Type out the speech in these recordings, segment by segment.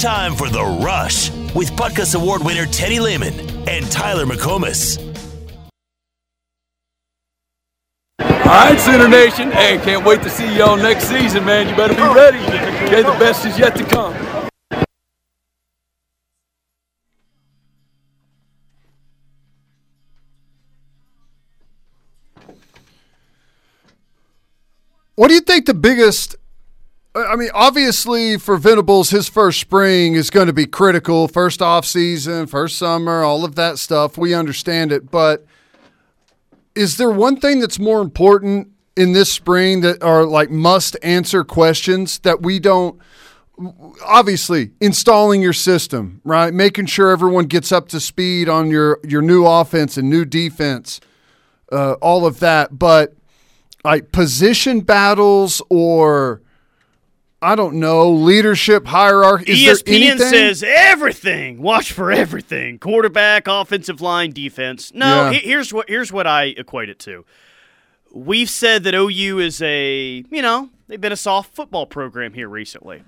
time for The Rush with Butkus Award winner Teddy Lehman and Tyler McComas. All right, Sooner Nation. Hey, can't wait to see y'all next season, man. You better be ready. Okay, the best is yet to come. What do you think the biggest? I mean, obviously for Venables, his first spring is going to be critical. First off season, first summer, all of that stuff. We understand it, but is there one thing that's more important in this spring that are like must answer questions that we don't? Obviously, installing your system, right? Making sure everyone gets up to speed on your your new offense and new defense, uh, all of that, but like position battles or I don't know leadership hierarchy. Is there ESPN anything? says everything. Watch for everything. Quarterback, offensive line, defense. No, Yeah. here's what here's what I equate it to. We've said that OU is a you know they've been a soft football program here recently.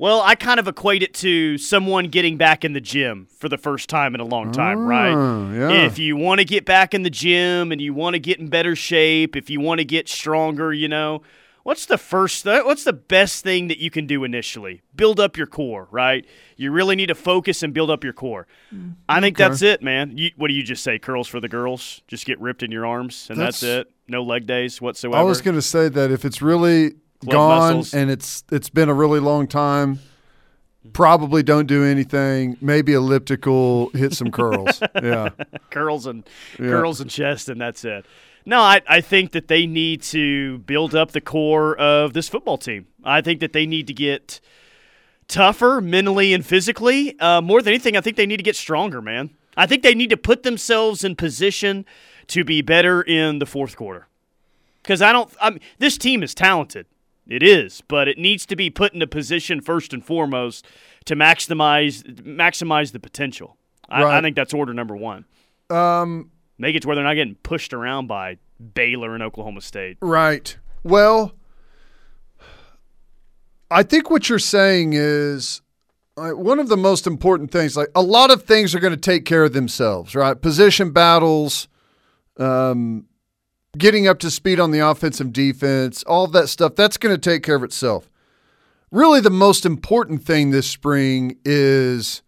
Well, I kind of equate it to someone getting back in the gym for the first time in a long time, right? Ah, yeah. If you want to get back in the gym and you want to get in better shape, if you want to get stronger, you know, what's the first th- what's the best thing that you can do initially? Build up your core, right? You really need to focus and build up your core. I think that's it, man. You, what do you just say? Curls for the girls? Just get ripped in your arms and that's, That's- it. No leg days whatsoever. I was going to say that if it's really Club gone muscles. and it's it's been a really long time, probably don't do anything. Maybe elliptical, hit some curls. yeah, curls and Yeah. curls and chest, and that's it. No, I, I think that they need to build up the core of this football team. I think that they need to get tougher mentally and physically. Uh, more than anything, I think they need to get stronger, man. I think they need to put themselves in position to be better in the fourth quarter. Because I don't, I mean, this team is talented. It is, but it needs to be put in a position first and foremost to maximize maximize the potential. I, I think that's order number one. um, Make it to where they're not getting pushed around by Baylor and Oklahoma State. right. Well, I think what you're saying is uh, one of the most important things. Like a lot of things are going to take care of themselves, right? Position battles, um, getting up to speed on the offensive defense, all that stuff, that's going to take care of itself. Really, the most important thing this spring is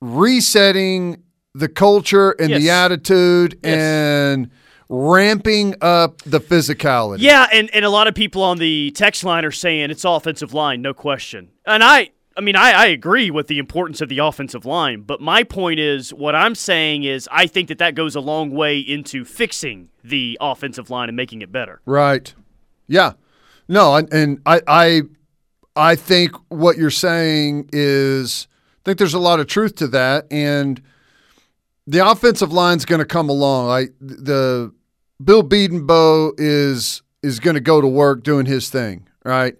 resetting the culture and the attitude Yes. and ramping up the physicality. Yeah, and, and a lot of people on the text line are saying it's offensive line, no question. And I I mean, I, I agree with the importance of the offensive line, but my point is what I'm saying is I think that that goes a long way into fixing the offensive line and making it better. Right. Yeah. No, and, and I, I I think what you're saying is I think there's a lot of truth to that and the offensive line's going to come along. I the Bill Bedenbaugh is is going to go to work doing his thing, right?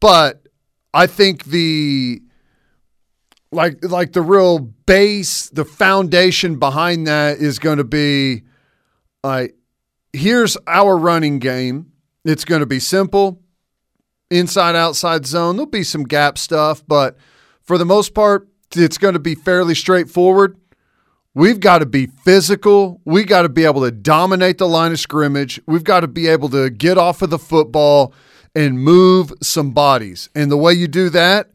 But I think the like like the real base, the foundation behind that is going to be like here's our running game. It's going to be simple, inside outside zone. There'll be some gap stuff, but for the most part, it's going to be fairly straightforward. We've got to be physical. We got to be able to dominate the line of scrimmage. We've got to be able to get off of the football and move some bodies. And the way you do that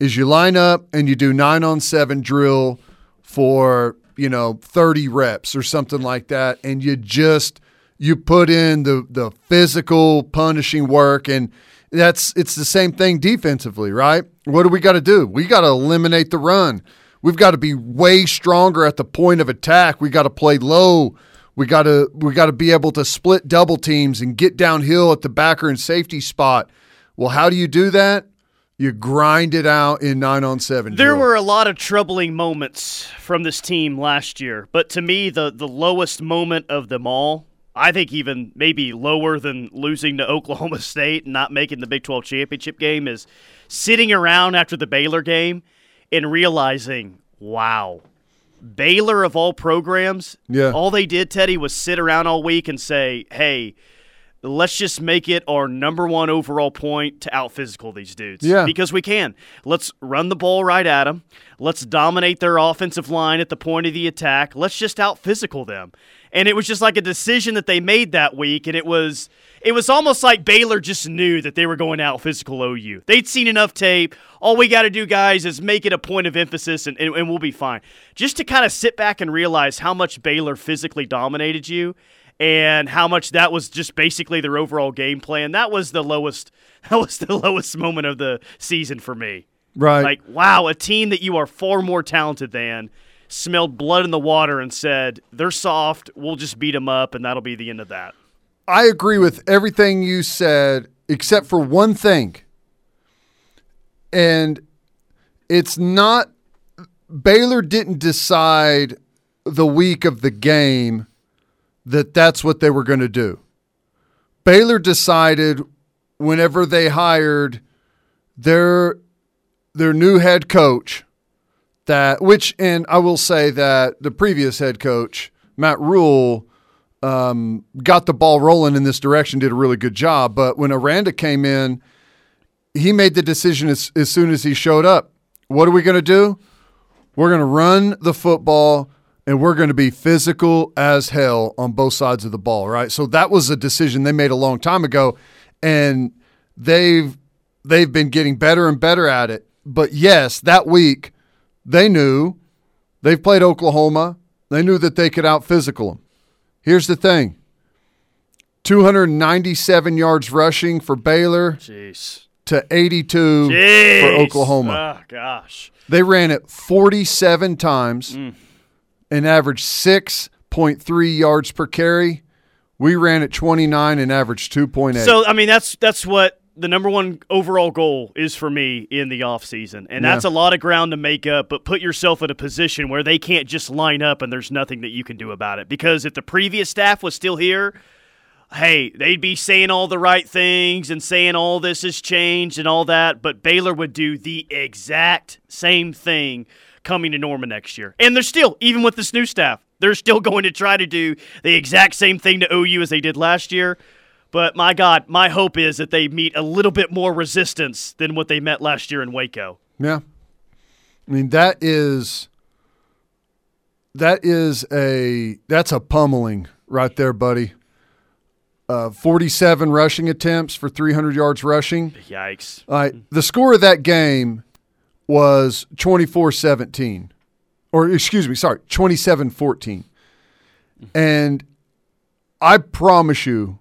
is you line up and you do 9 on 7 drill for, you know, 30 reps or something like that and you just you put in the the physical punishing work and that's it's the same thing defensively, right? What do we got to do? We got to eliminate the run. We've got to be way stronger at the point of attack. We got to play low. We got to we got to be able to split double teams and get downhill at the backer and safety spot. Well, how do you do that? You grind it out in 9 on 7. There drill. were a lot of troubling moments from this team last year, but to me, the, the lowest moment of them all, I think even maybe lower than losing to Oklahoma State and not making the Big 12 championship game, is sitting around after the Baylor game and realizing, wow, Baylor of all programs, Yeah. all they did, Teddy, was sit around all week and say, hey, let's just make it our number one overall point to out physical these dudes. Yeah. Because we can. Let's run the ball right at them. Let's dominate their offensive line at the point of the attack. Let's just out physical them. And it was just like a decision that they made that week, and it was it was almost like Baylor just knew that they were going out physical OU. They'd seen enough tape. All we got to do, guys, is make it a point of emphasis, and, and, and we'll be fine. Just to kind of sit back and realize how much Baylor physically dominated you and how much that was just basically their overall game plan. That was the lowest. That was the lowest moment of the season for me. Right. Like, wow, a team that you are far more talented than smelled blood in the water and said they're soft. We'll just beat them up, and that'll be the end of that. I agree with everything you said, except for one thing. And it's not, Baylor didn't decide the week of the game that that's what they were going to do. Baylor decided whenever they hired their their new head coach that which and I will say that the previous head coach Matt Rhule um, got the ball rolling in this direction, did a really good job. But when Aranda came in, he made the decision as, as soon as he showed up. What are we going to do? We're going to run the football and we're going to be physical as hell on both sides of the ball, right? So that was a decision they made a long time ago, and they've they've been getting better and better at it. But yes, that week they knew they've played Oklahoma. They knew that they could out physical them. Here's the thing 297 yards rushing for Baylor Jeez. to 82 Jeez. for Oklahoma. Oh, gosh. They ran it 47 times Mm. And averaged 6.3 yards per carry. We ran at 29 and averaged 2.8. So, I mean, that's that's what the number one overall goal is for me in the offseason. And that's a lot of ground to make up, but put yourself in a position where they can't just line up and there's nothing that you can do about it. Because if the previous staff was still here, hey, they'd be saying all the right things and saying all this has changed and all that, but Baylor would do the exact same thing coming to Norman next year. And they're still, even with this new staff, they're still going to try to do the exact same thing to OU as they did last year. But my God, my hope is that they meet a little bit more resistance than what they met last year in Waco. Yeah. I mean that is that is a that's a pummeling right there, buddy. Uh, 47 rushing attempts for 300 yards rushing. Yikes. All right, the score of that game was 24-17. Or excuse me, sorry, 27-14. And I promise you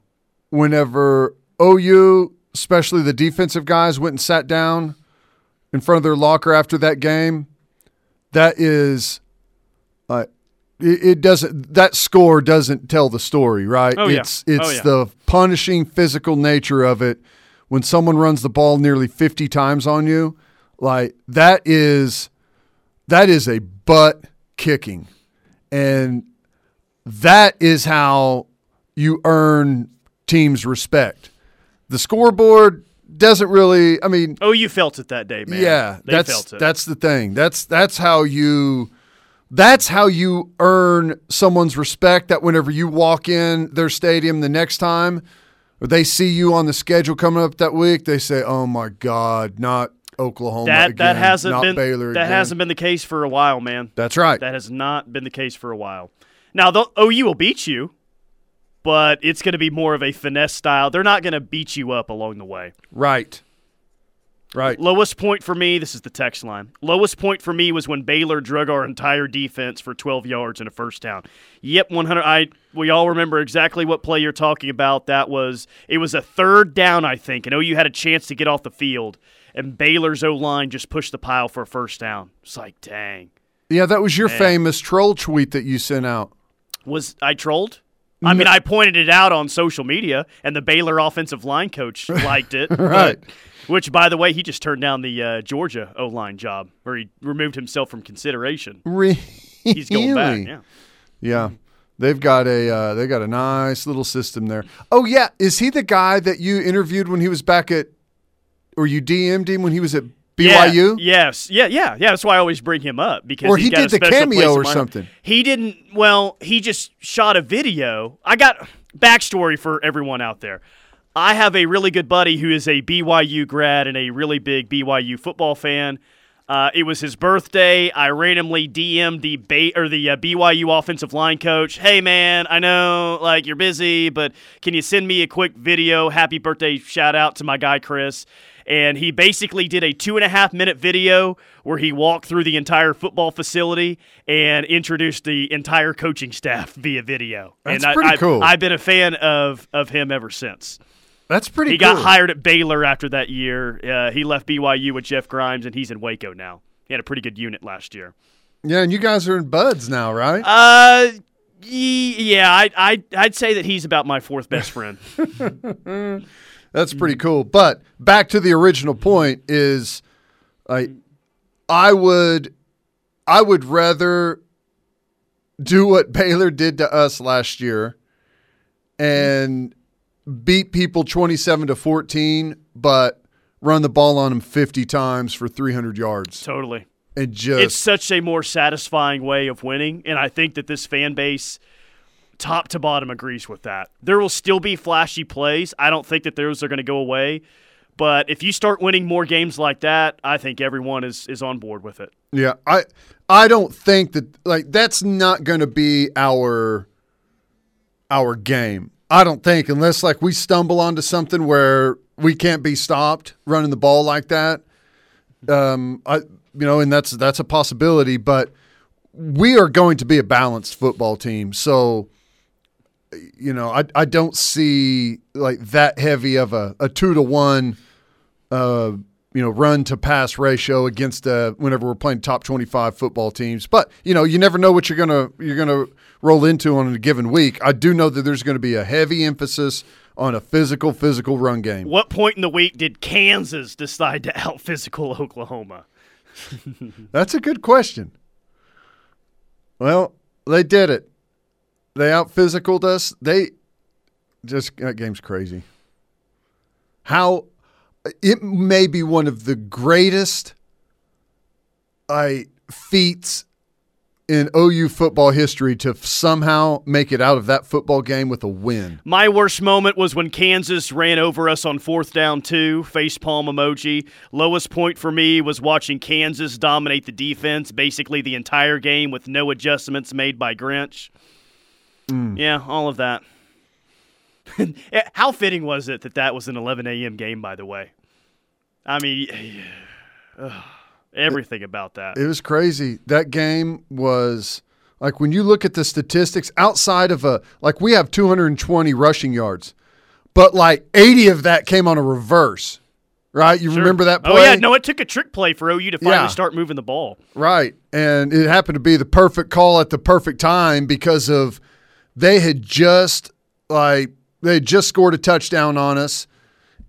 whenever OU, especially the defensive guys went and sat down in front of their locker after that game, that is uh, it, it doesn't that score doesn't tell the story, right? Oh, yeah. It's it's Oh, yeah. the punishing physical nature of it when someone runs the ball nearly 50 times on you. Like that is that is a butt kicking. And that is how you earn teams respect. The scoreboard doesn't really I mean Oh, you felt it that day, man. yeah, they that's felt it. that's the thing. That's that's how you that's how you earn someone's respect. That whenever you walk in their stadium the next time, or they see you on the schedule coming up that week, they say, "Oh my God, not Oklahoma that again, that hasn't not been Baylor that again." hasn't been the case for a while, man. That's right. That has not been the case for a while. Now, the OU will beat you, but it's going to be more of a finesse style. They're not going to beat you up along the way. right. Right. Lowest point for me, this is the text line. Lowest point for me was when Baylor drug our entire defense for 12 yards in a first down. Yep, 100. I we all remember exactly what play you're talking about. That was it was a third down, I think, and OU had a chance to get off the field, and Baylor's O line just pushed the pile for a first down. It's like, dang, Yeah, that was your Man. famous troll tweet that you sent out. was I trolled? I mean, I pointed it out on social media, and the Baylor offensive line coach liked it. Right. but- which, by the way, he just turned down the uh, Georgia O line job, where he removed himself from consideration. Really? He's going back. Yeah. Yeah. They've got a uh, they got a nice little system there. Oh yeah, is he the guy that you interviewed when he was back at, or you DM'd him when he was at BYU? Yeah, yes. Yeah, yeah, yeah. That's why I always bring him up because Or he did the cameo or something. He didn't. Well, he just shot a video. I got. backstory for everyone out there. I have a really good buddy who is a BYU grad and a really big BYU football fan. Uh, it was his birthday. I randomly DM'd the ba- or the uh, BYU offensive line coach. Hey man, I know like you're busy, but can you send me a quick video? Happy birthday! Shout out to my guy Chris. And he basically did a two and a half minute video where he walked through the entire football facility and introduced the entire coaching staff via video. That's and pretty I, cool. I, I've been a fan of of him ever since. That's pretty. Cool. He cool. got hired at Baylor after that year. Uh, he left BYU with Jeff Grimes, and he's in Waco now. He had a pretty good unit last year. Yeah, and you guys are in buds now, right? Uh, yeah, I, I, I'd say that he's about my fourth best friend. That's pretty mm. cool. But back to the original point is I I would I would rather do what Baylor did to us last year and beat people 27 to 14 but run the ball on them 50 times for 300 yards totally. and just It's such a more satisfying way of winning, and I think that this fan base, top to bottom, agrees with that. There will still be flashy plays. I don't think that those are going to go away. But if you start winning more games like that, I think everyone is, is on board with it. Yeah, I I don't think that like that's not going to be our our game. I don't think unless like we stumble onto something where we can't be stopped running the ball like that. Um, I you know, and that's that's a possibility, but we are going to be a balanced football team. So you know, I I don't see like that heavy of a, a two to one uh, you know, run to pass ratio against uh, whenever we're playing top 25 football teams. But, you know, you never know what you're going to you're going to roll into on a given week. I do know that there's going to be a heavy emphasis on a physical physical run game. What point in the week did Kansas decide to out physical Oklahoma? That's a good question. Well, they did it. They out physicaled us. They just that game's crazy. How it may be one of the greatest I feats in OU football history to somehow make it out of that football game with a win. My worst moment was when Kansas ran over us on fourth down two, face palm emoji. Lowest point for me was watching Kansas dominate the defense basically the entire game with no adjustments made by Grinch. Mm. Yeah, all of that. Eh, how fitting was it that that was an 11 a.m. game, by the way? I mean, ugh, everything about that. It was crazy. That game was like when you look at the statistics outside of a like we have 220 rushing yards, but like 80 of that came on a reverse. Right? You Sure. remember that play? Oh, yeah. No, it took a trick play for OU to finally Yeah. start moving the ball. Right. And it happened to be the perfect call at the perfect time because of they had just like they had just scored a touchdown on us.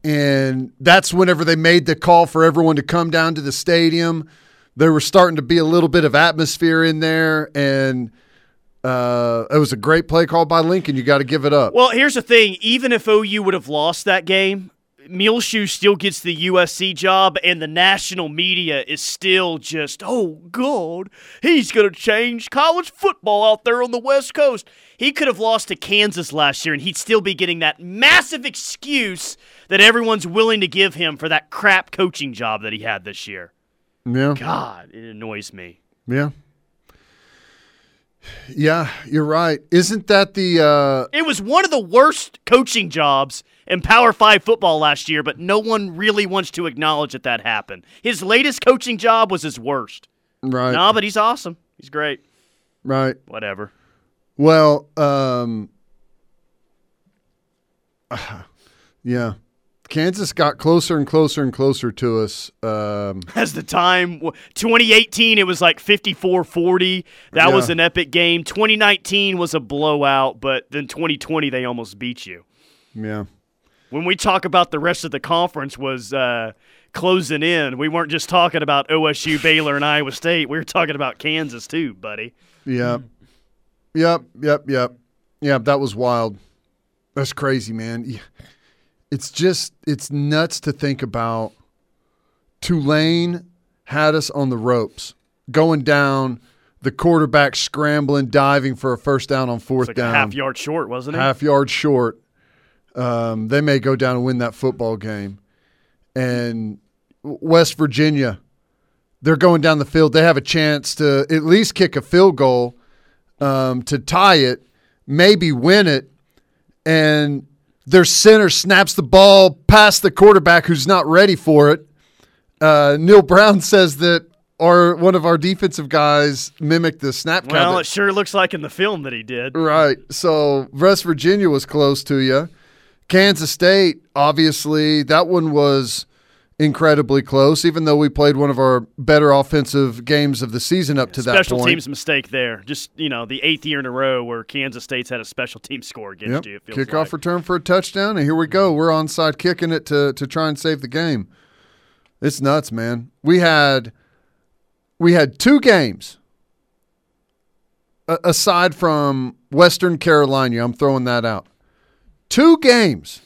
And that's whenever they made the call for everyone to come down to the stadium. There was starting to be a little bit of atmosphere in there and uh, it was a great play call by Lincoln. You got to give it up. Well, here's the thing. Even if OU would have lost that game, Muleshoe still gets the USC job, and the national media is still just, oh, God, he's going to change college football out there on the West Coast. He could have lost to Kansas last year, and he'd still be getting that massive excuse that everyone's willing to give him for that crap coaching job that he had this year. yeah. God, it annoys me. Yeah. Yeah, you're right. Isn't that the uh, It was one of the worst coaching jobs in Power Five football last year, but no one really wants to acknowledge that that happened. His latest coaching job was his worst. right? No, but he's awesome. He's great. Right. Whatever. Well, um, yeah, Kansas got closer and closer and closer to us. Um, As the time 2018, it was like 54-40. That was an epic game. 2019 was a blowout, but then 2020 they almost beat you. yeah, When we talk about the rest of the conference was uh, closing in, we weren't just talking about OSU, Baylor, and Iowa State. We were talking about Kansas too, buddy. yep, yep, yep, yep, yeah. That was wild. That's crazy, man. It's just it's nuts to think about. Tulane had us on the ropes, going down the quarterback scrambling, diving for a first down on fourth like down, a half yard short, wasn't it? half yard short. Um, they may go down and win that football game. And West Virginia, they're going down the field. They have a chance to at least kick a field goal um, to tie it, maybe win it. And their center snaps the ball past the quarterback who's not ready for it. Uh, Neil Brown says that our one of our defensive guys mimicked the snap. Well, that- it sure looks like in the film that he did. Right. So West Virginia was close to you. Kansas State, obviously, that one was incredibly close, even though we played one of our better offensive games of the season up to that point. Special teams mistake there. Just you know, the eighth year in a row where Kansas State's had a special team score against Yep. you. Kickoff like. return for a touchdown, and here we go. We're onside kicking it to to try and save the game. It's nuts, man. We had we had two games a- aside from Western Carolina. I'm throwing that out. Two games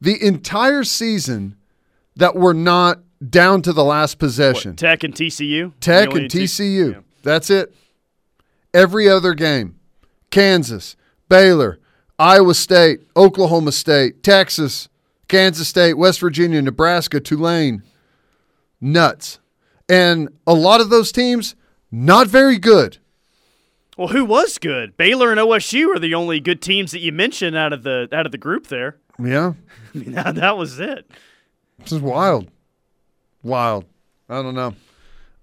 the entire season that were not down to the last possession. What, Tech and TCU. Tech and TCU. Yeah. That's it. Every other game Kansas, Baylor, Iowa State, Oklahoma State, Texas, Kansas State, West Virginia, Nebraska, Tulane. Nuts. And a lot of those teams, not very good. Well, who was good? Baylor and OSU are the only good teams that you mentioned out of the out of the group there. Yeah. I mean, that, that was it. This is wild. Wild. I don't know.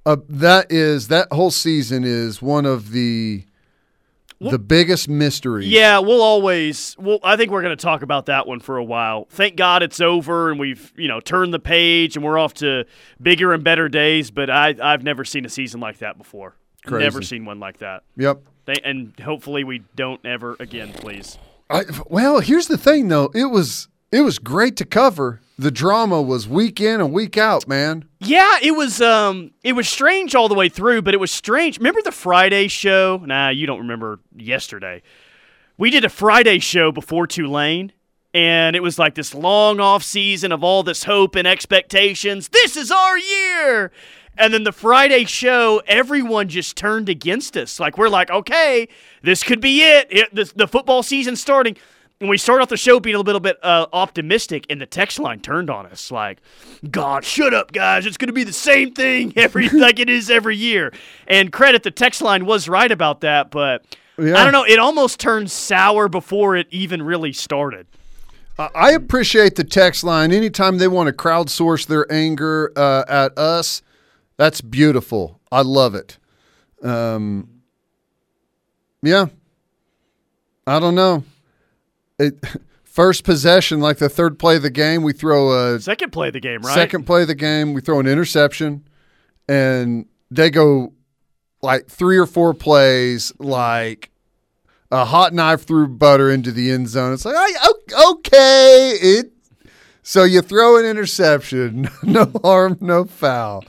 Uh, that is that whole season is one of the the biggest mysteries. Yeah, we'll always. Well, I think we're going to talk about that one for a while. Thank God it's over and we've you know turned the page and we're off to bigger and better days. But I I've never seen a season like that before. Crazy. Never seen one like that. Yep. They, and hopefully we don't ever again, please. I, well, here's the thing, though. It was it was great to cover. The drama was week in and week out, man. Yeah, it was um it was strange all the way through, but it was strange. Remember the Friday show? Nah, you don't remember yesterday. We did a Friday show before Tulane, and it was like this long off season of all this hope and expectations. This is our year. And then the Friday show, everyone just turned against us. Like we're like, okay, this could be it. it the, the football season's starting. And we start off the show being a little bit uh, optimistic, and the text line turned on us like, "God, shut up, guys! It's going to be the same thing every like it is every year." And credit the text line was right about that, but Yeah. I don't know. It almost turned sour before it even really started. I- I appreciate the text line. Anytime they want to crowdsource their anger uh, at us, that's beautiful. I love it. Um, yeah. I don't know. It, uh, first possession, like the third play of the game, we throw a Second play of the game, right? Second play of the game, we throw an interception, and they go like three or four plays, like a hot knife through butter into the end zone. It's like, okay, it. So you throw an interception, no harm, no foul.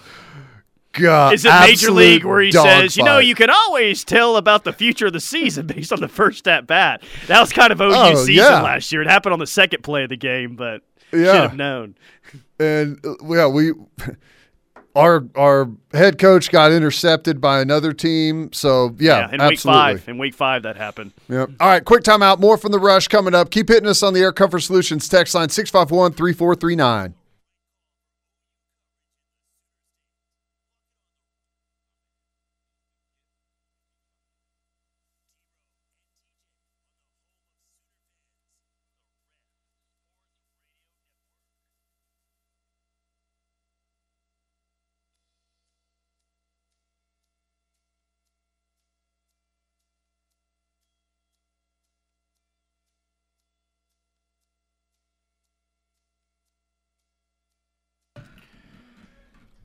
God, Is it Major League where he says, you know, you can always tell about the future of the season based on the first at bat? That was kind of OU Oh, season yeah. last year. It happened on the second play of the game, but should Yeah. have known. and uh, yeah, we our our head coach got intercepted by another team. So yeah, in absolutely. week five. In week five, that happened. Yep. All right, quick timeout. More from the rush coming up. Keep hitting us on the Air Comfort Solutions text line 651 3439.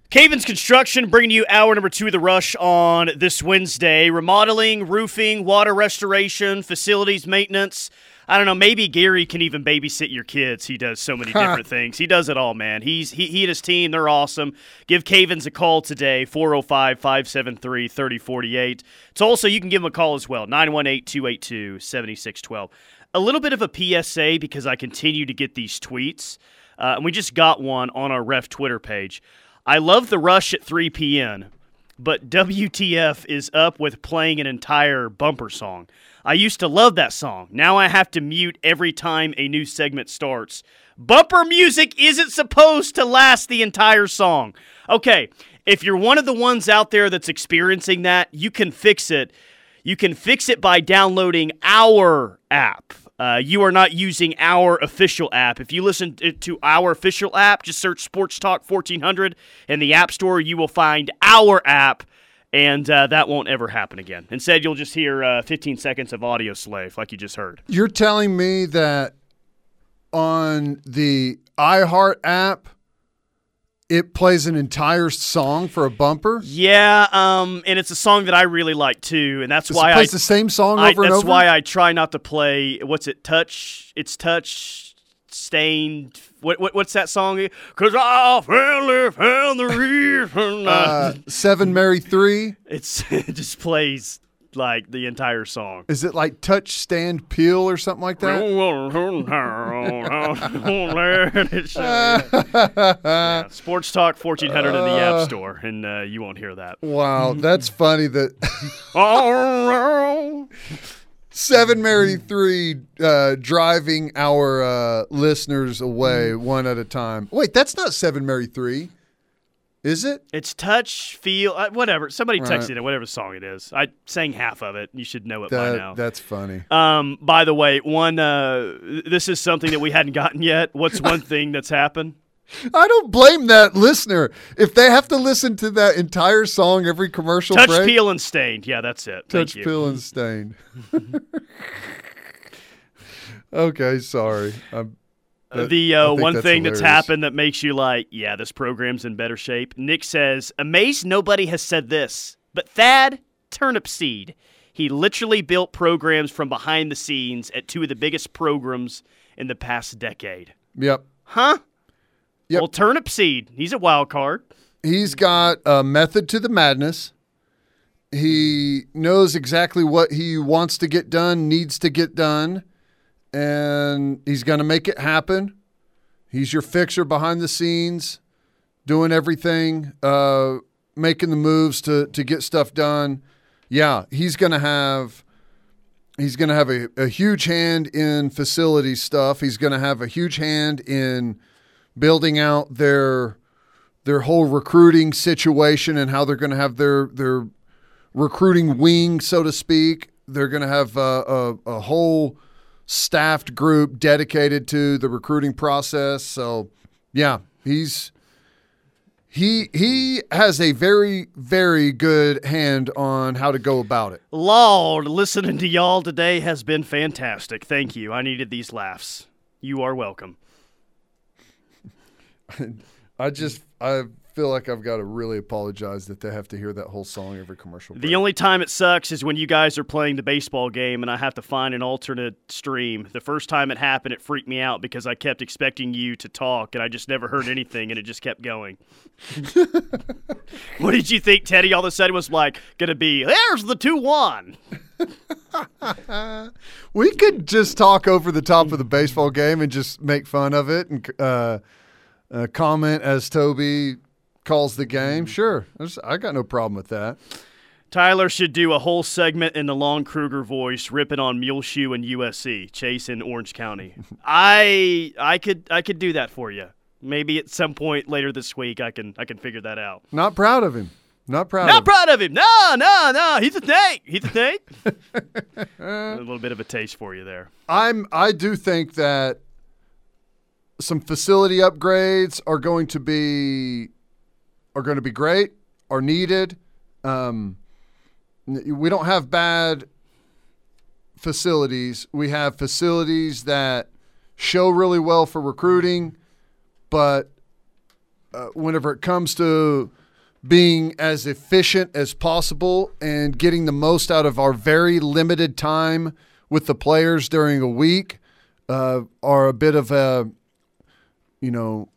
Cavens Construction bringing you hour number two of the rush on this Wednesday. Remodeling, roofing, water restoration, facilities maintenance. I don't know. Maybe Gary can even babysit your kids. He does so many different things. He does it all, man. He's he, he and his team. They're awesome. Give Cavens a call today 405 573 3048. Tulsa, you can give them a call as well 918 282 7612. A little bit of a PSA because I continue to get these tweets. Uh, and we just got one on our ref Twitter page. I love the rush at 3 p.m. but WTF is up with playing an entire bumper song. I used to love that song. Now I have to mute every time a new segment starts. Bumper music isn't supposed to last the entire song. Okay, if you're one of the ones out there that's experiencing that, you can fix it. You can fix it by downloading our app. Uh, you are not using our official app. If you listen to our official app, just search Sports Talk 1400 in the App Store. You will find our app, and uh, that won't ever happen again. Instead, you'll just hear uh, 15 seconds of Audioslave, like you just heard. You're telling me that on the iHeart app, it plays an entire song for a bumper. Yeah, um, and it's a song that I really like too, and that's Does why it plays I the same song I, over and that's why I try not to play. What's it? Touch. It's touch stained. What, what what's that song? Cause I finally found the reason. uh, Seven Mary Three. it's it just plays like the entire song. Is it like touch stand peel or something like that? Yeah, Sports Talk 1400 in the App Store, and uh, you won't hear that. Wow, that's funny that Seven Mary Three uh, driving our uh, listeners away one at a time. Wait, that's not Seven Mary Three, is it? It's touch, feel, uh, whatever. Somebody Right. texted it, whatever song it is. I sang half of it. You should know it by now. That's funny. Um, by the way, one uh, this is something that we hadn't gotten yet. What's one thing that's happened? I don't blame that listener if they have to listen to that entire song every commercial Touch, break. peel, and stained. Yeah, that's it. Thank Touch, peel, and stained. okay, sorry. I'm, the uh, one that's thing that's happened that makes you like, yeah, this program's in better shape. Nick says, amazed nobody has said this, but Thad Turnipseed. He literally built programs from behind the scenes at two of the biggest programs in the past decade. Yep. Huh? Yep. Well, Turnipseed, he's a wild card. He's got a method to the madness. He knows exactly what he wants to get done, needs to get done, and he's going to make it happen. He's your fixer behind the scenes, doing everything, uh, making the moves to to get stuff done. Yeah, he's going to have he's going to have a, a huge hand in facility stuff. He's going to have a huge hand in building out their their whole recruiting situation and how they're going to have their their recruiting wing, so to speak. They're going to have a, a, a whole staffed group dedicated to the recruiting process. So, yeah, he's he he has a very very good hand on how to go about it. Lord, listening to y'all today has been fantastic. Thank you. I needed these laughs. You are welcome. I just I feel like I've got to really apologize that they have to hear that whole song every commercial. The only time it sucks is when you guys are playing the baseball game and I have to find an alternate stream. The first time it happened, it freaked me out because I kept expecting you to talk and I just never heard anything and it just kept going. what did you think, Teddy? All of a sudden was like, gonna be, there's the 2 1. We could just talk over the top of the baseball game and just make fun of it and uh, uh, comment as Toby calls the game. Sure, There's, I got no problem with that. Tyler should do a whole segment in the Lon Kruger voice, ripping on Muleshoe and USC, Chase in Orange County. I I could I could do that for you. Maybe at some point later this week, I can I can figure that out. Not proud of him. Not proud. Not of proud of him. No, no, no. He's a snake. He's a snake. a little bit of a taste for you there. I'm. I do think that some facility upgrades are going to be are going to be great. Are needed. Um, we don't have bad facilities. We have facilities that show really well for recruiting, but uh, whenever it comes to being as efficient as possible and getting the most out of our very limited time with the players during a week uh, are a bit of a, you know,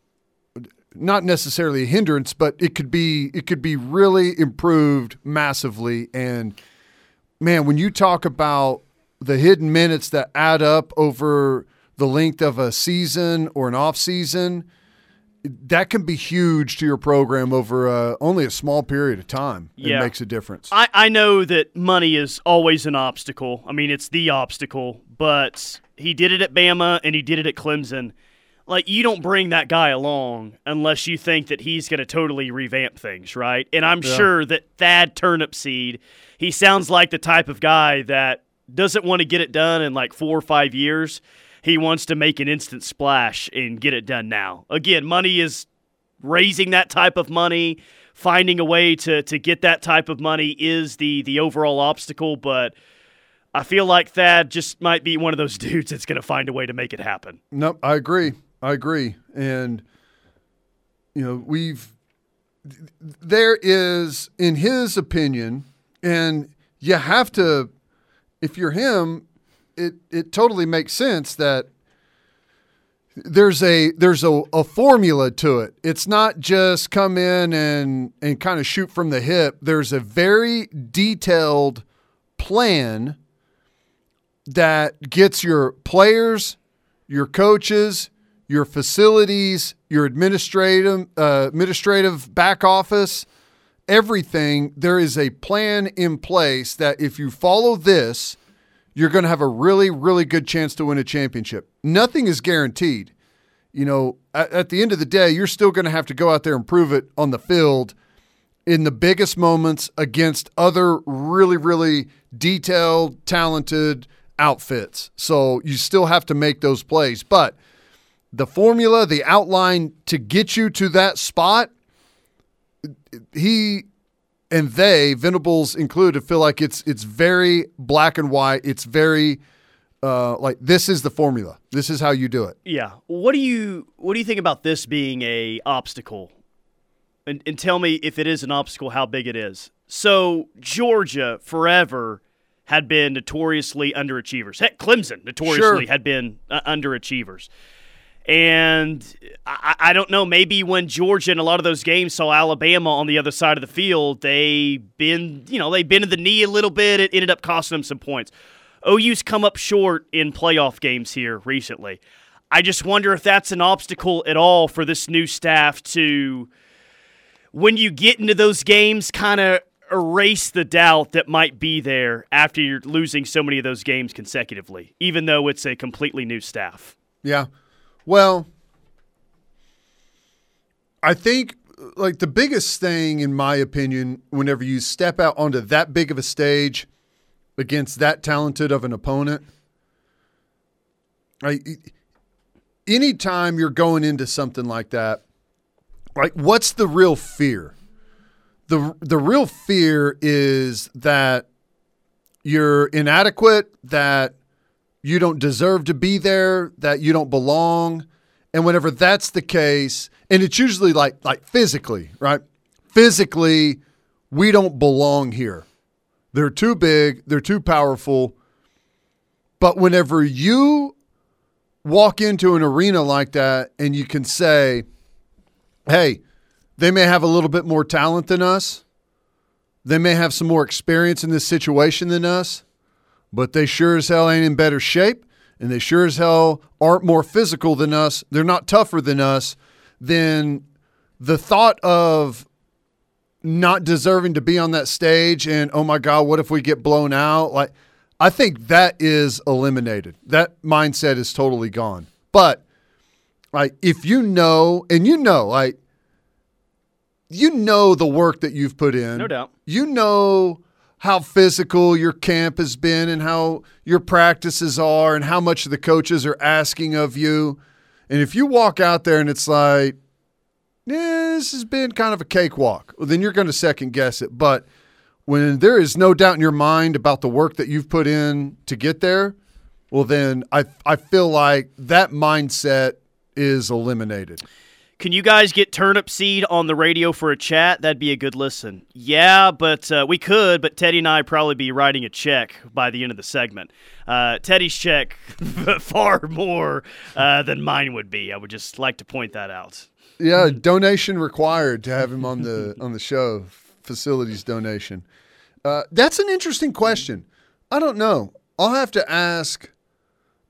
not necessarily a hindrance, but it could be it could be really improved massively. And man, when you talk about the hidden minutes that add up over the length of a season or an off season, that can be huge to your program over uh, only a small period of time. Yeah. It makes a difference. I, I know that money is always an obstacle. I mean, it's the obstacle, but he did it at Bama and he did it at Clemson. Like, you don't bring that guy along unless you think that he's going to totally revamp things, right? And I'm Yeah. sure that Thad Turnipseed, he sounds like the type of guy that doesn't want to get it done in like four or five years. He wants to make an instant splash and get it done now. Again, money is raising that type of money, finding a way to to get that type of money is the the overall obstacle, but I feel like Thad just might be one of those dudes that's going to find a way to make it happen. Nope, I agree. I agree. And you know, we've there is in his opinion and you have to if you're him it it totally makes sense that there's a there's a, a formula to it. It's not just come in and and kind of shoot from the hip. There's a very detailed plan that gets your players, your coaches, your facilities, your administrative uh, administrative back office, everything. There is a plan in place that if you follow this, you're going to have a really really good chance to win a championship. Nothing is guaranteed. You know, at, at the end of the day, you're still going to have to go out there and prove it on the field in the biggest moments against other really, really detailed, talented outfits. So you still have to make those plays. But the formula, the outline to get you to that spot, he and they, Venables included, feel like it's it's very black and white. It's very uh, like this is the formula. This is how you do it. Yeah. What do you what do you think about this being a obstacle? And, and tell me if it is an obstacle, how big it is. So Georgia forever had been notoriously underachievers. Heck, Clemson notoriously Sure. had been uh, underachievers. And I, I don't know, maybe when Georgia in a lot of those games saw Alabama on the other side of the field, they been, you know, they been bended the knee a little bit. It ended up costing them some points. OU's come up short in playoff games here recently. I just wonder if that's an obstacle at all for this new staff to, when you get into those games, kind of erase the doubt that might be there after you're losing so many of those games consecutively, even though it's a completely new staff. Yeah. Well, I think like the biggest thing in my opinion whenever you step out onto that big of a stage against that talented of an opponent, right? Anytime you're going into something like that, like what's the real fear? The the real fear is that you're inadequate, that you don't deserve to be there, that you don't belong. And whenever that's the case, and it's usually like like physically, right? Physically, we don't belong here. They're too big, they're too powerful. But whenever you walk into an arena like that and you can say, hey, they may have a little bit more talent than us. They may have some more experience in this situation than us but they sure as hell ain't in better shape, and they sure as hell aren't more physical than us. They're not tougher than us. Then the thought of not deserving to be on that stage and oh my god, what if we get blown out? Like I think that is eliminated. That mindset is totally gone. But like if you know and you know like you know the work that you've put in. No doubt. You know how physical your camp has been and how your practices are and how much the coaches are asking of you. And if you walk out there and it's like, eh, this has been kind of a cakewalk, well, then you're going to second guess it. But when there is no doubt in your mind about the work that you've put in to get there, well, then I, I feel like that mindset is eliminated. Can you guys get Turnipseed on the radio for a chat? That'd be a good listen. Yeah, but uh, we could, but Teddy and I probably be writing a check by the end of the segment. Uh, Teddy's check far more uh, than mine would be. I would just like to point that out. Yeah, donation required to have him on the on the show. Facilities donation. Uh, that's an interesting question. I don't know. I'll have to ask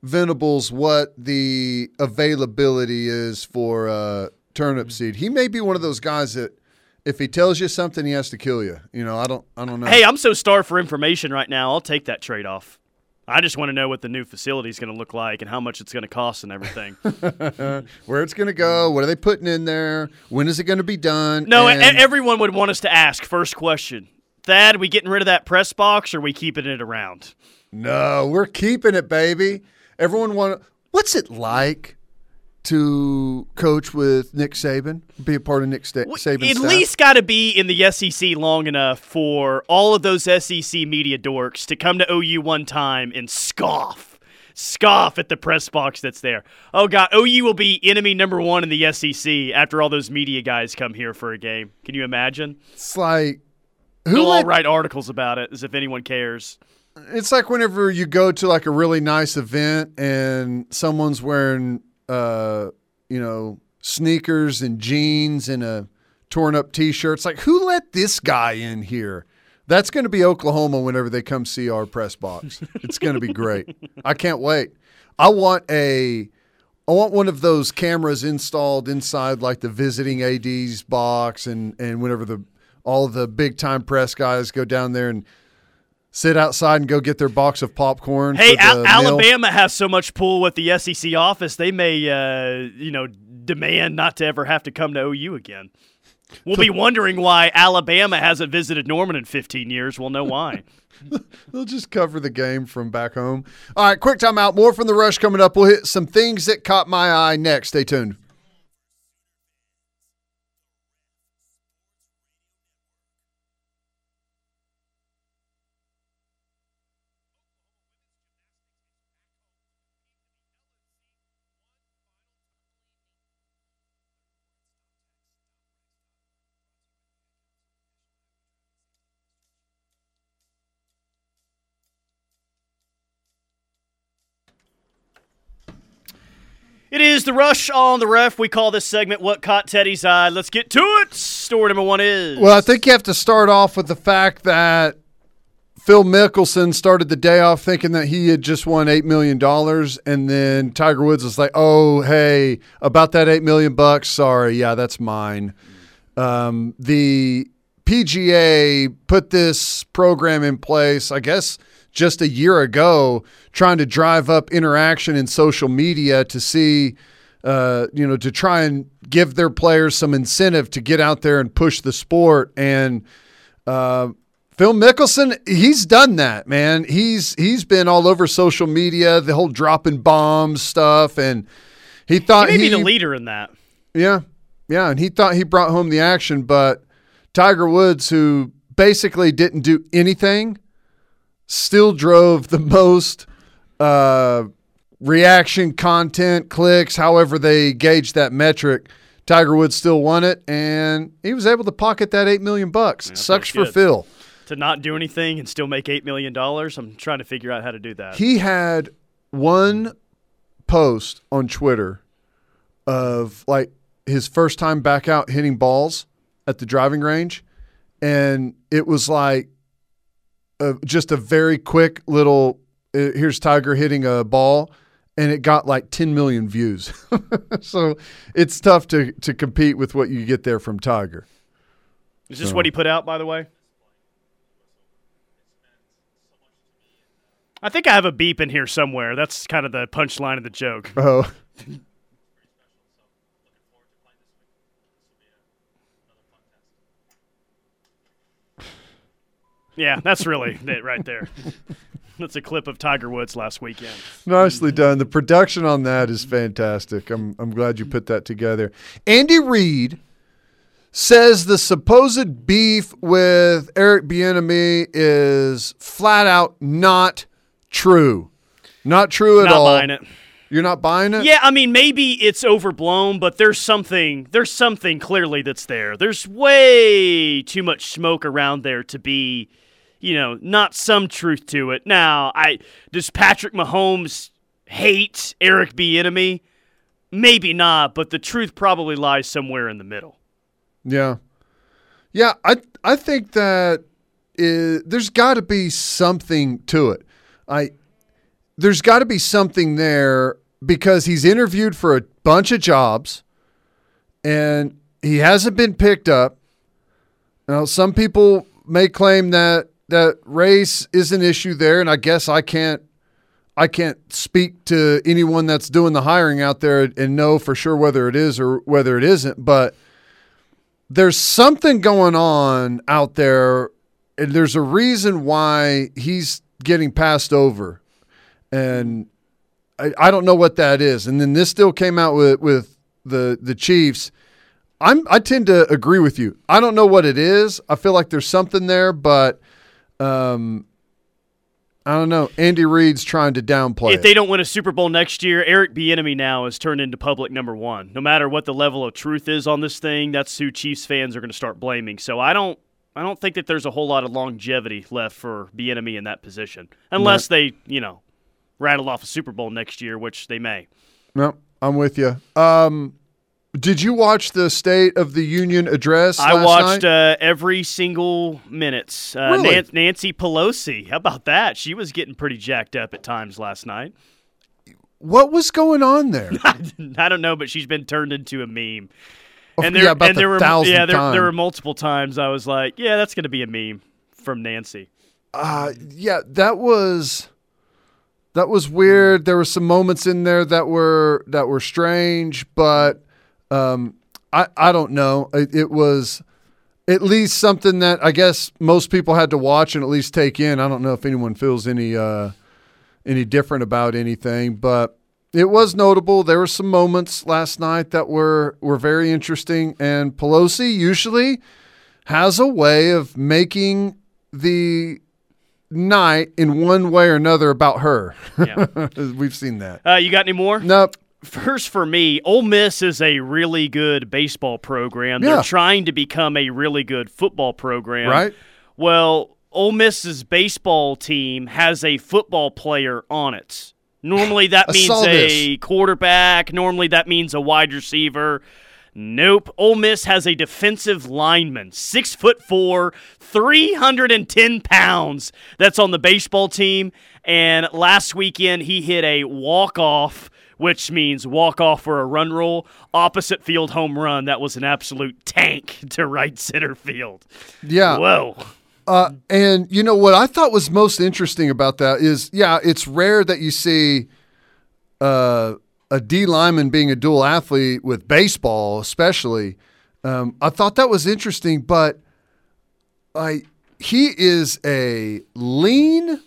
Venables what the availability is for uh, turnip mm-hmm. seed. He may be one of those guys that if he tells you something, he has to kill you. You know, I don't, I don't know. Hey, I'm so starved for information right now. I'll take that trade off. I just want to know what the new facility is going to look like and how much it's going to cost and everything. where it's going to go, what are they putting in there, when is it going to be done? no, and- and everyone would want us to ask first question. Thad, are we getting rid of that press box or are we keeping it around? no, we're keeping it, baby. Everyone want. What's it like to coach with Nick Saban? Be a part of Nick Sta- Saban's At staff? least got to be in the SEC long enough for all of those SEC media dorks to come to OU one time and scoff. Scoff at the press box that's there. Oh, God. OU will be enemy number one in the SEC after all those media guys come here for a game. Can you imagine? It's like who They'll all write articles about it as if anyone cares. It's like whenever you go to like a really nice event and someone's wearing, uh, you know, sneakers and jeans and a torn up T-shirt. It's like who let this guy in here? That's going to be Oklahoma whenever they come see our press box. It's going to be great. I can't wait. I want a. I want one of those cameras installed inside like the visiting AD's box and and whenever the all the big time press guys go down there and sit outside and go get their box of popcorn. Hey, Al- meal. Alabama has so much pull with the SEC office, they may, uh, you know, demand not to ever have to come to OU again. We'll be wondering why Alabama hasn't visited Norman in 15 years. We'll know why. They'll just cover the game from back home. All right, quick timeout. More from the rush coming up. We'll hit some things that caught my eye next. Stay tuned. It is the rush on the ref. We call this segment "What Caught Teddy's Eye." Let's get to it. Story number one is Well, I think you have to start off with the fact that Phil Mickelson started the day off thinking that he had just won eight million dollars, and then Tiger Woods was like, "Oh, hey, about that eight million bucks. Sorry, yeah, that's mine." Um, the PGA put this program in place, I guess, just a year ago, trying to drive up interaction in social media to see, uh, you know, to try and give their players some incentive to get out there and push the sport. And uh, Phil Mickelson, he's done that, man. He's he's been all over social media, the whole dropping bombs stuff, and he thought he may he, be the leader in that. yeah, yeah, and he thought he brought home the action, but Tiger Woods, who basically didn't do anything, still drove the most uh, reaction content, clicks, however they gauge that metric. Tiger Woods still won it, and he was able to pocket that eight million bucks. Sucks for good. Phil. To not do anything and still make eight million dollars. I'm trying to figure out how to do that. He had one post on Twitter of like his first time back out hitting balls at the driving range, and it was like a, just a very quick little. Uh, here's Tiger hitting a ball, and it got like 10 million views. so it's tough to to compete with what you get there from Tiger. Is this what he put out, by the way? I think I have a beep in here somewhere. That's kind of the punchline of the joke. Oh, Yeah, that's really it right there. That's a clip of Tiger Woods last weekend. Nicely done. The production on that is fantastic. I'm I'm glad you put that together. Andy Reid says the supposed beef with Eric Bieniemy is flat out not true. Not true at Not all. You're not buying it? Yeah, I mean maybe it's overblown, but there's something there's something clearly that's there. There's way too much smoke around there to be, you know, not some truth to it. Now, I does Patrick Mahomes hate Eric Bieniemy? Maybe not, but the truth probably lies somewhere in the middle. Yeah. Yeah, I I think that there's got to be something to it. I there's got to be something there because he's interviewed for a bunch of jobs and he hasn't been picked up. Now, some people may claim that that race is an issue there, and I guess I can't I can't speak to anyone that's doing the hiring out there and know for sure whether it is or whether it isn't, but there's something going on out there and there's a reason why he's getting passed over. And I, I don't know what that is. And then this still came out with, with the the Chiefs. I'm I tend to agree with you. I don't know what it is. I feel like there's something there, but um, I don't know. Andy Reid's trying to downplay. If it. they don't win a Super Bowl next year, Eric Bieniemy now is turned into public number one. No matter what the level of truth is on this thing, that's who Chiefs fans are going to start blaming. So I don't, I don't think that there's a whole lot of longevity left for Bieniemy in that position, unless they, you know, rattle off a Super Bowl next year, which they may. no, I'm with you. Um, did you watch the State of the Union address? I last watched uh, every single minutes. Uh, Really? Nan- Nancy Pelosi, how about that? She was getting pretty jacked up at times last night. what was going on there? I don't know, but she's been turned into a meme. Oh, And there, yeah, and the there were yeah, there, there were multiple times I was like, yeah, that's going to be a meme from Nancy. Uh, yeah, that was that was weird. There were some moments in there that were that were strange, but um, I I don't know. It, it was at least something that I guess most people had to watch and at least take in. I don't know if anyone feels any uh, any different about anything, but it was notable. There were some moments last night that were were very interesting, and Pelosi usually has a way of making the night in one way or another about her. Yeah. We've seen that. Uh, you got any more? Nope. First, for me, Ole Miss is a really good baseball program. Yeah. They're trying to become a really good football program. Right? Well, Ole Miss's baseball team has a football player on it. Normally, that means a quarterback. Normally, that means a wide receiver. Nope. Ole Miss has a defensive lineman, six foot four, 310 pounds, that's on the baseball team. And last weekend, he hit a walk off, which means walk off for a run roll, opposite field home run. That was an absolute tank to right center field. Yeah. Whoa. Uh, and you know what I thought was most interesting about that is, yeah, it's rare that you see uh, a D lineman being a dual athlete with baseball, especially. Um, I thought that was interesting, but I he is a lean.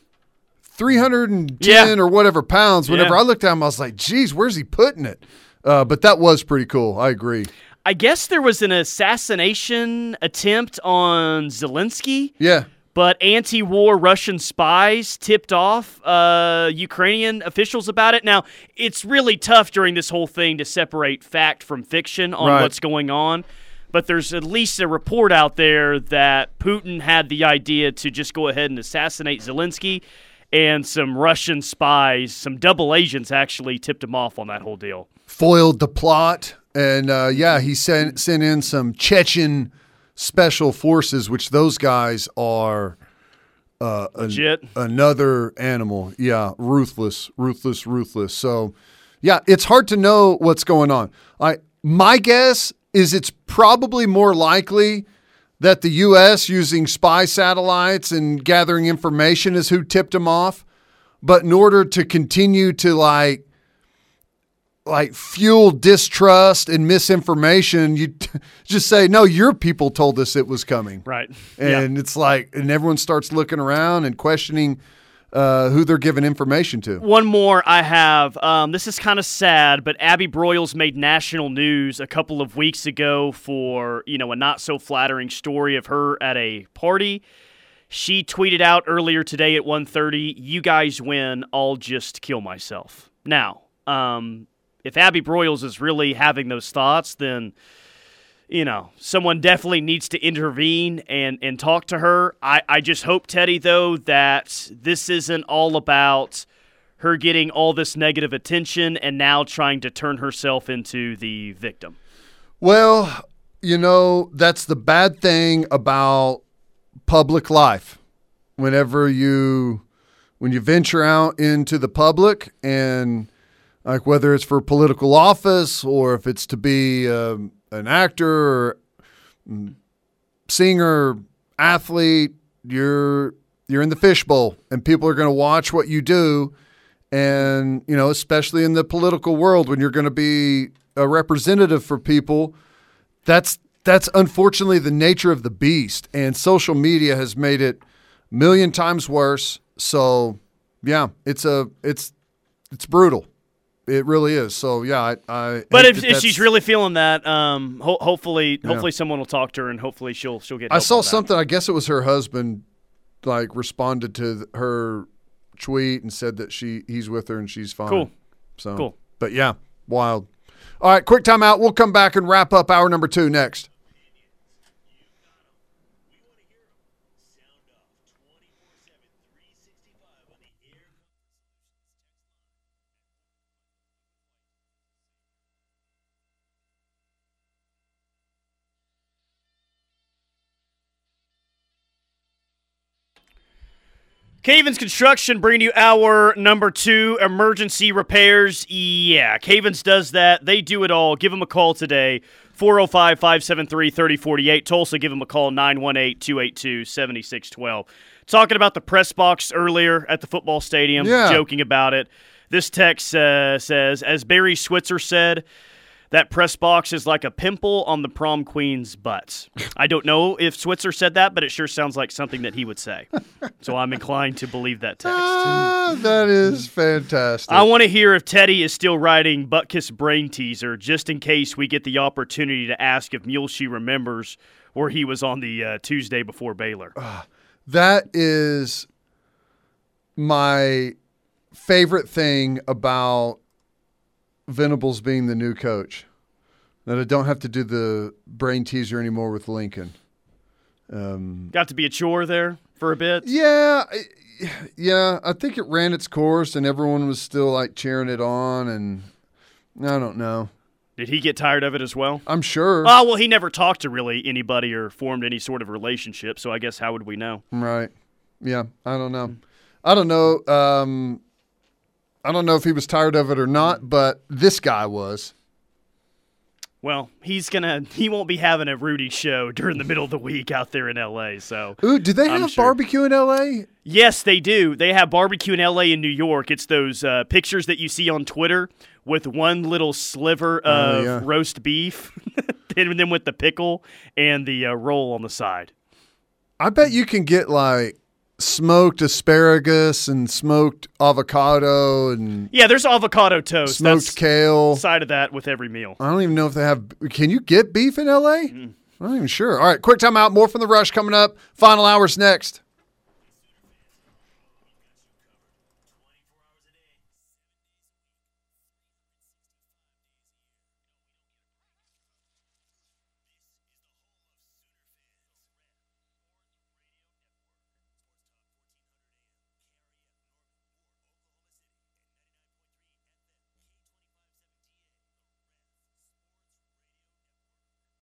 310 Yeah. or whatever pounds. Whenever Yeah. I looked at him, I was like, geez, where's he putting it? Uh, but that was pretty cool. I agree. I guess there was an assassination attempt on Zelensky, Yeah. But anti war Russian spies tipped off uh, Ukrainian officials about it. Now, it's really tough during this whole thing to separate fact from fiction on Right. what's going on. But there's at least a report out there that Putin had the idea to just go ahead and assassinate Zelensky, and some Russian spies, some double agents actually tipped him off on that whole deal. foiled the plot, and uh, yeah, he sent sent in some Chechen special forces, which those guys are uh, an- Legit. another animal. Yeah, ruthless, ruthless, ruthless. So, yeah, it's hard to know what's going on. I my guess is it's probably more likely that the U.S. using spy satellites and gathering information is who tipped them off. But in order to continue to like like fuel distrust and misinformation, you t- just say, "No, your people told us it was coming." Right. Yeah. And it's like, and everyone starts looking around and questioning uh, who they're giving information to. One more I have. Um, this is kind of sad, but Abby Broyles made national news a couple of weeks ago for you know a not so flattering story of her at a party. She tweeted out earlier today at 1:30, "You guys win. I'll just kill myself." Now, um, if Abby Broyles is really having those thoughts, then you know, someone definitely needs to intervene and, and talk to her. I, I just hope, Teddy, though, that this isn't all about her getting all this negative attention and now trying to turn herself into the victim. Well, you know, that's the bad thing about public life. Whenever you when you venture out into the public and like whether it's for political office or if it's to be um, an actor or singer, athlete, you're you're in the fishbowl, and people are going to watch what you do, and you know, especially in the political world, when you're going to be a representative for people, that's that's unfortunately the nature of the beast, and social media has made it a million times worse. So, yeah, it's a it's it's brutal. It really is. So yeah, I. I But if, that if she's really feeling that, um, ho- hopefully, hopefully someone will talk to her and hopefully she'll she'll get. I saw something. I guess it was her husband, like responded to her tweet and said that she he's with her and she's fine. Cool. So Cool. But yeah, wild. All right, quick timeout. We'll come back and wrap up hour number two next. Cavens Construction bringing you our number two emergency repairs. Yeah, Cavens does that. They do it all. Give them a call today. 405 573 3048. Tulsa, give them a call 918 282 7612. Talking about the press box earlier at the football stadium, Yeah. joking about it. This text uh, says, as Barry Switzer said, that press box is like a pimple on the prom queen's butt. I don't know if Switzer said that, but it sure sounds like something that he would say. so I'm inclined to believe that text. Ah, that is fantastic. I want to hear if Teddy is still writing Buttkiss Brain Teaser, just in case we get the opportunity to ask if Muleshoe remembers where he was on the uh, Tuesday before Baylor. That is my favorite thing about Venables being the new coach. That I don't have to do the brain teaser anymore with Lincoln. Got to be a chore there for a bit. Yeah, I- yeah. I think it ran its course, and everyone was still like cheering it on. And I don't know. Did he get tired of it as well? I'm sure. Oh, well, he never talked to really anybody or formed any sort of relationship, so I guess how would we know? Right. Yeah. I don't know. I don't know. Um, I don't know if he was tired of it or not, but this guy was. Well, he's gonna he won't be having a Rudy show during the middle of the week out there in LA, so Ooh, do they I'm have sure. barbecue in L.A.? Yes, they do. They have barbecue in LA in New York. It's those uh, pictures that you see on Twitter with one little sliver of Oh, yeah. roast beef, and then with the pickle and the uh, roll on the side. I bet you can get like smoked asparagus and smoked avocado and Yeah, there's avocado toast. smoked That's kale. side of that with every meal. I don't even know if they have. Can you get beef in LA? Mm. I'm not even sure. All right, quick time out. More from the rush coming up. Final hours next.